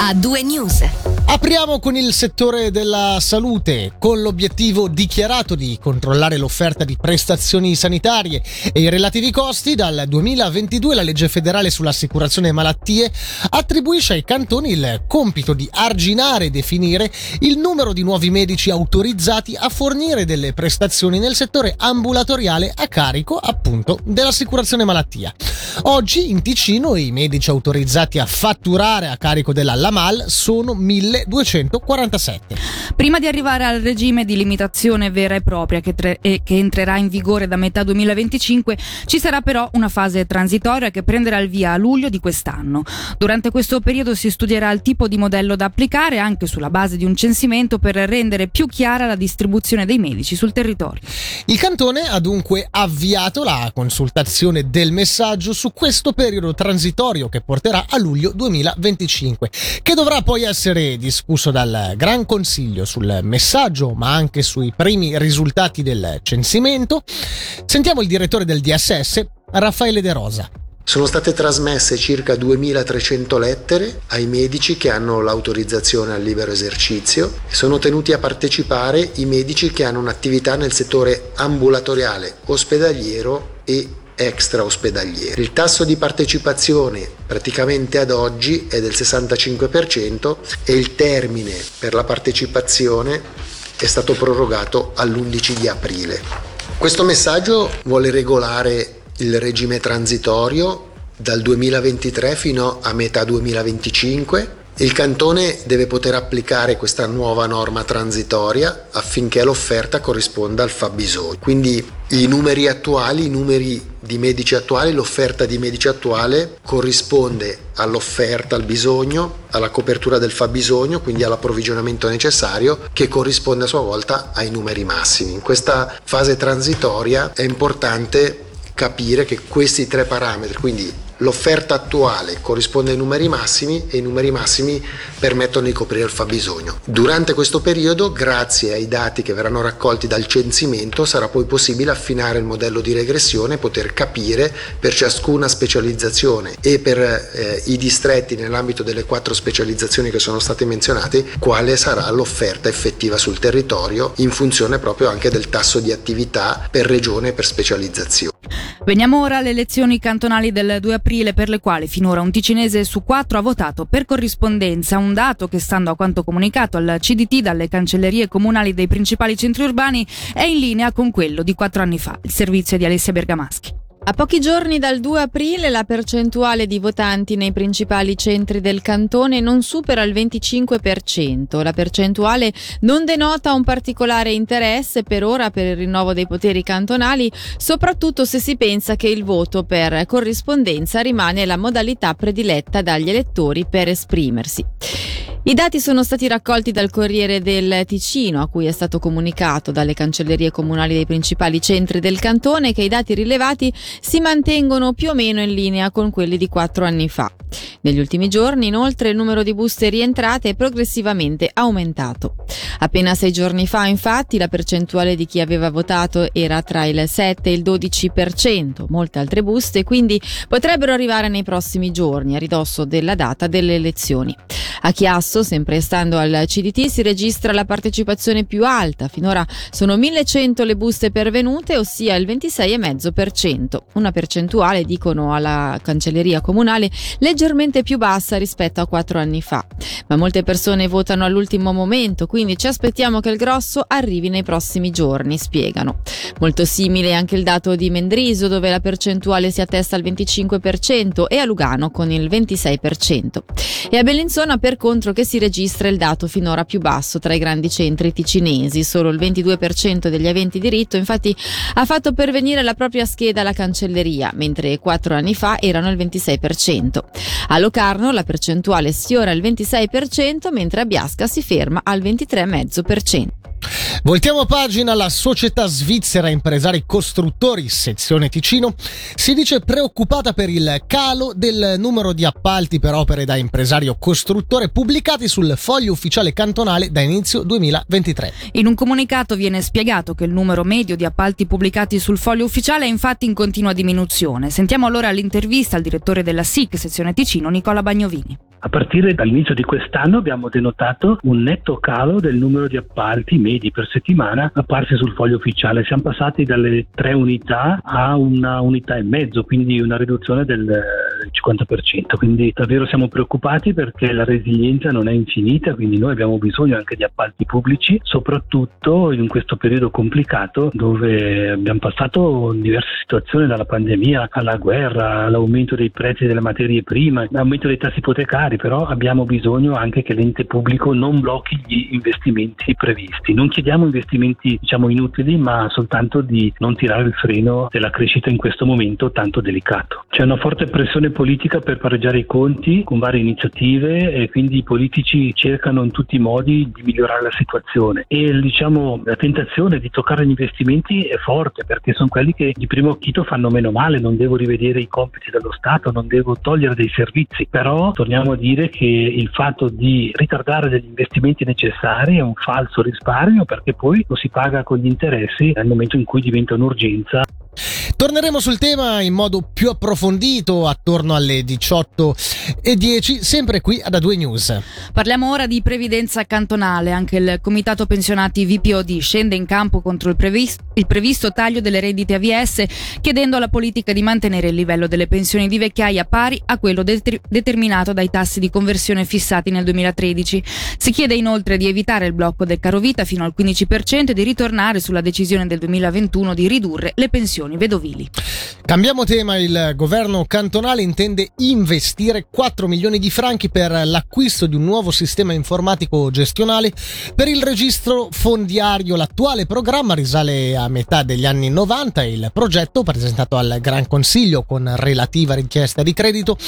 a due news. Apriamo con il settore della salute, con l'obiettivo dichiarato di controllare l'offerta di prestazioni sanitarie e i relativi costi. Dal 2022 la legge federale sull'assicurazione malattie attribuisce ai cantoni il compito di arginare e definire il numero di nuovi medici autorizzati a fornire delle prestazioni nel settore ambulatoriale a carico appunto dell'assicurazione malattia. Oggi in Ticino i medici autorizzati a fatturare a carico della LAMAL sono 1247. Prima di arrivare al regime di limitazione vera e propria che, tre, eh, che, entrerà in vigore da metà 2025, ci sarà però una fase transitoria che prenderà il via a luglio di quest'anno. Durante questo periodo si studierà il tipo di modello da applicare anche sulla base di un censimento per rendere più chiara la distribuzione dei medici sul territorio. Il cantone ha dunque avviato la consultazione del messaggio su questo periodo transitorio che porterà a luglio 2025, che dovrà poi essere discusso dal Gran Consiglio sul messaggio, ma anche sui primi risultati del censimento. Sentiamo il direttore del DSS, Raffaele De Rosa. Sono state trasmesse circa 2300 lettere ai medici che hanno l'autorizzazione al libero esercizio e sono tenuti a partecipare i medici che hanno un'attività nel settore ambulatoriale, ospedaliero e extra ospedalieri. Il tasso di partecipazione praticamente ad oggi è del 65% e il termine per la partecipazione è stato prorogato all'11 di aprile. Questo messaggio vuole regolare il regime transitorio dal 2023 fino a metà 2025. Il cantone deve poter applicare questa nuova norma transitoria affinché l'offerta corrisponda al fabbisogno. Quindi i numeri attuali, i numeri di medici attuali, l'offerta di medici attuale corrisponde all'offerta, al bisogno, alla copertura del fabbisogno, quindi all'approvvigionamento necessario che corrisponde a sua volta ai numeri massimi. In questa fase transitoria è importante capire che questi tre parametri, quindi l'offerta attuale corrisponde ai numeri massimi e i numeri massimi permettono di coprire il fabbisogno. Durante questo periodo, grazie ai dati che verranno raccolti dal censimento, sarà poi possibile affinare il modello di regressione e poter capire per ciascuna specializzazione e per eh, i distretti nell'ambito delle quattro specializzazioni che sono state menzionate quale sarà l'offerta effettiva sul territorio in funzione proprio anche del tasso di attività per regione e per specializzazione. Veniamo ora alle elezioni cantonali del 2 aprile per le quali finora un ticinese su quattro ha votato per corrispondenza, un dato che stando a quanto comunicato al CDT dalle cancellerie comunali dei principali centri urbani è in linea con quello di quattro anni fa, il servizio di Alessia Bergamaschi. A pochi giorni dal 2 aprile la percentuale di votanti nei principali centri del cantone non supera il 25%. La percentuale non denota un particolare interesse per ora per il rinnovo dei poteri cantonali, soprattutto se si pensa che il voto per corrispondenza rimane la modalità prediletta dagli elettori per esprimersi. I dati sono stati raccolti dal Corriere del Ticino, a cui è stato comunicato dalle cancellerie comunali dei principali centri del cantone che i dati rilevati si mantengono più o meno in linea con quelli di quattro anni fa. Negli ultimi giorni, inoltre, il numero di buste rientrate è progressivamente aumentato. Appena sei giorni fa, infatti, la percentuale di chi aveva votato era tra il 7 e il 12%. Molte altre buste quindi potrebbero arrivare nei prossimi giorni, a ridosso della data delle elezioni. A Chiasso, sempre stando al CDT, si registra la partecipazione più alta. Finora sono 1100 le buste pervenute, ossia il 26,5%. Una percentuale, dicono alla cancelleria comunale, leggermente più bassa rispetto a quattro anni fa. Ma molte persone votano all'ultimo momento, quindi ci aspettiamo che il grosso arrivi nei prossimi giorni, spiegano. Molto simile anche il dato di Mendriso, dove la percentuale si attesta al 25% e a Lugano con il 26%. E a Bellinzona per contro che si registra il dato finora più basso tra i grandi centri ticinesi, solo il 22% degli aventi diritto infatti ha fatto pervenire la propria scheda alla cancelleria, mentre quattro anni fa erano il 26%. A Locarno la percentuale sfiora il 26%, mentre a Biasca si ferma al 23,5%. Voltiamo pagina, la società svizzera Impresari Costruttori, sezione Ticino, si dice preoccupata per il calo del numero di appalti per opere da impresario costruttore pubblicati sul foglio ufficiale cantonale da inizio 2023. In un comunicato viene spiegato che il numero medio di appalti pubblicati sul foglio ufficiale è infatti in continua diminuzione. Sentiamo allora l'intervista al direttore della SIC, sezione Ticino, Nicola Bagnovini. A partire dall'inizio di quest'anno abbiamo denotato un netto calo del numero di appalti medi per settimana apparsi sul foglio ufficiale. Siamo passati dalle tre unità a una unità e mezzo, quindi una riduzione del 50%. Quindi davvero siamo preoccupati perché la resilienza non è infinita, quindi noi abbiamo bisogno anche di appalti pubblici, soprattutto in questo periodo complicato dove abbiamo passato diverse situazioni dalla pandemia alla guerra, all'aumento dei prezzi delle materie prime, all'aumento dei tassi ipotecari, però abbiamo bisogno anche che l'ente pubblico non blocchi gli investimenti previsti. Non chiediamo investimenti diciamo inutili, ma soltanto di non tirare il freno della crescita in questo momento tanto delicato. C'è una forte pressione politica per pareggiare i conti con varie iniziative e quindi i politici cercano in tutti i modi di migliorare la situazione. E diciamo la tentazione di toccare gli investimenti è forte perché sono quelli che di primo acchito fanno meno male, non devo rivedere i compiti dello Stato, non devo togliere dei servizi, però torniamo a dire che il fatto di ritardare degli investimenti necessari è un falso risparmio perché poi lo si paga con gli interessi nel momento in cui diventa un'urgenza Torneremo sul tema in modo più approfondito attorno alle 18.10, sempre qui ad A2 News. Parliamo ora di previdenza cantonale. Anche il Comitato Pensionati VPOD scende in campo contro il previsto, il previsto taglio delle reddite AVS, chiedendo alla politica di mantenere il livello delle pensioni di vecchiaia pari a quello det- determinato dai tassi di conversione fissati nel 2013. Si chiede inoltre di evitare il blocco del carovita fino al 15% e di ritornare sulla decisione del 2021 di ridurre le pensioni vedovili. Cambiamo tema, il governo cantonale intende investire 4 milioni di franchi per l'acquisto di un nuovo sistema informatico gestionale per il registro fondiario. L'attuale programma risale a metà degli anni 90 e il progetto, presentato al Gran Consiglio con relativa richiesta di credito,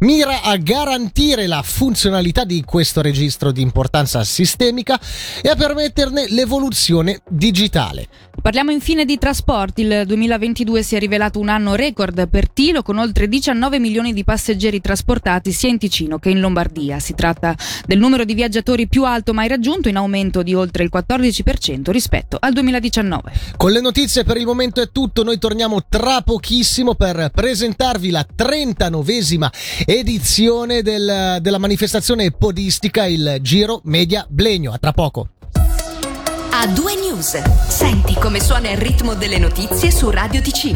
mira a garantire la funzionalità di questo registro di importanza sistemica e a permetterne l'evoluzione digitale. Parliamo infine di trasporti. Il 2022 si è rivelato un anno record per Tilo con oltre 19 milioni di passeggeri trasportati sia in Ticino che in Lombardia. Si tratta del numero di viaggiatori più alto mai raggiunto in aumento di oltre il 14% rispetto al 2019. Con le notizie per il momento è tutto, noi torniamo tra pochissimo per presentarvi la 39esima edizione del, della manifestazione podistica il Giro Media Blegno. A tra poco. A due news. Senti come suona il ritmo delle notizie su Radio Ticino.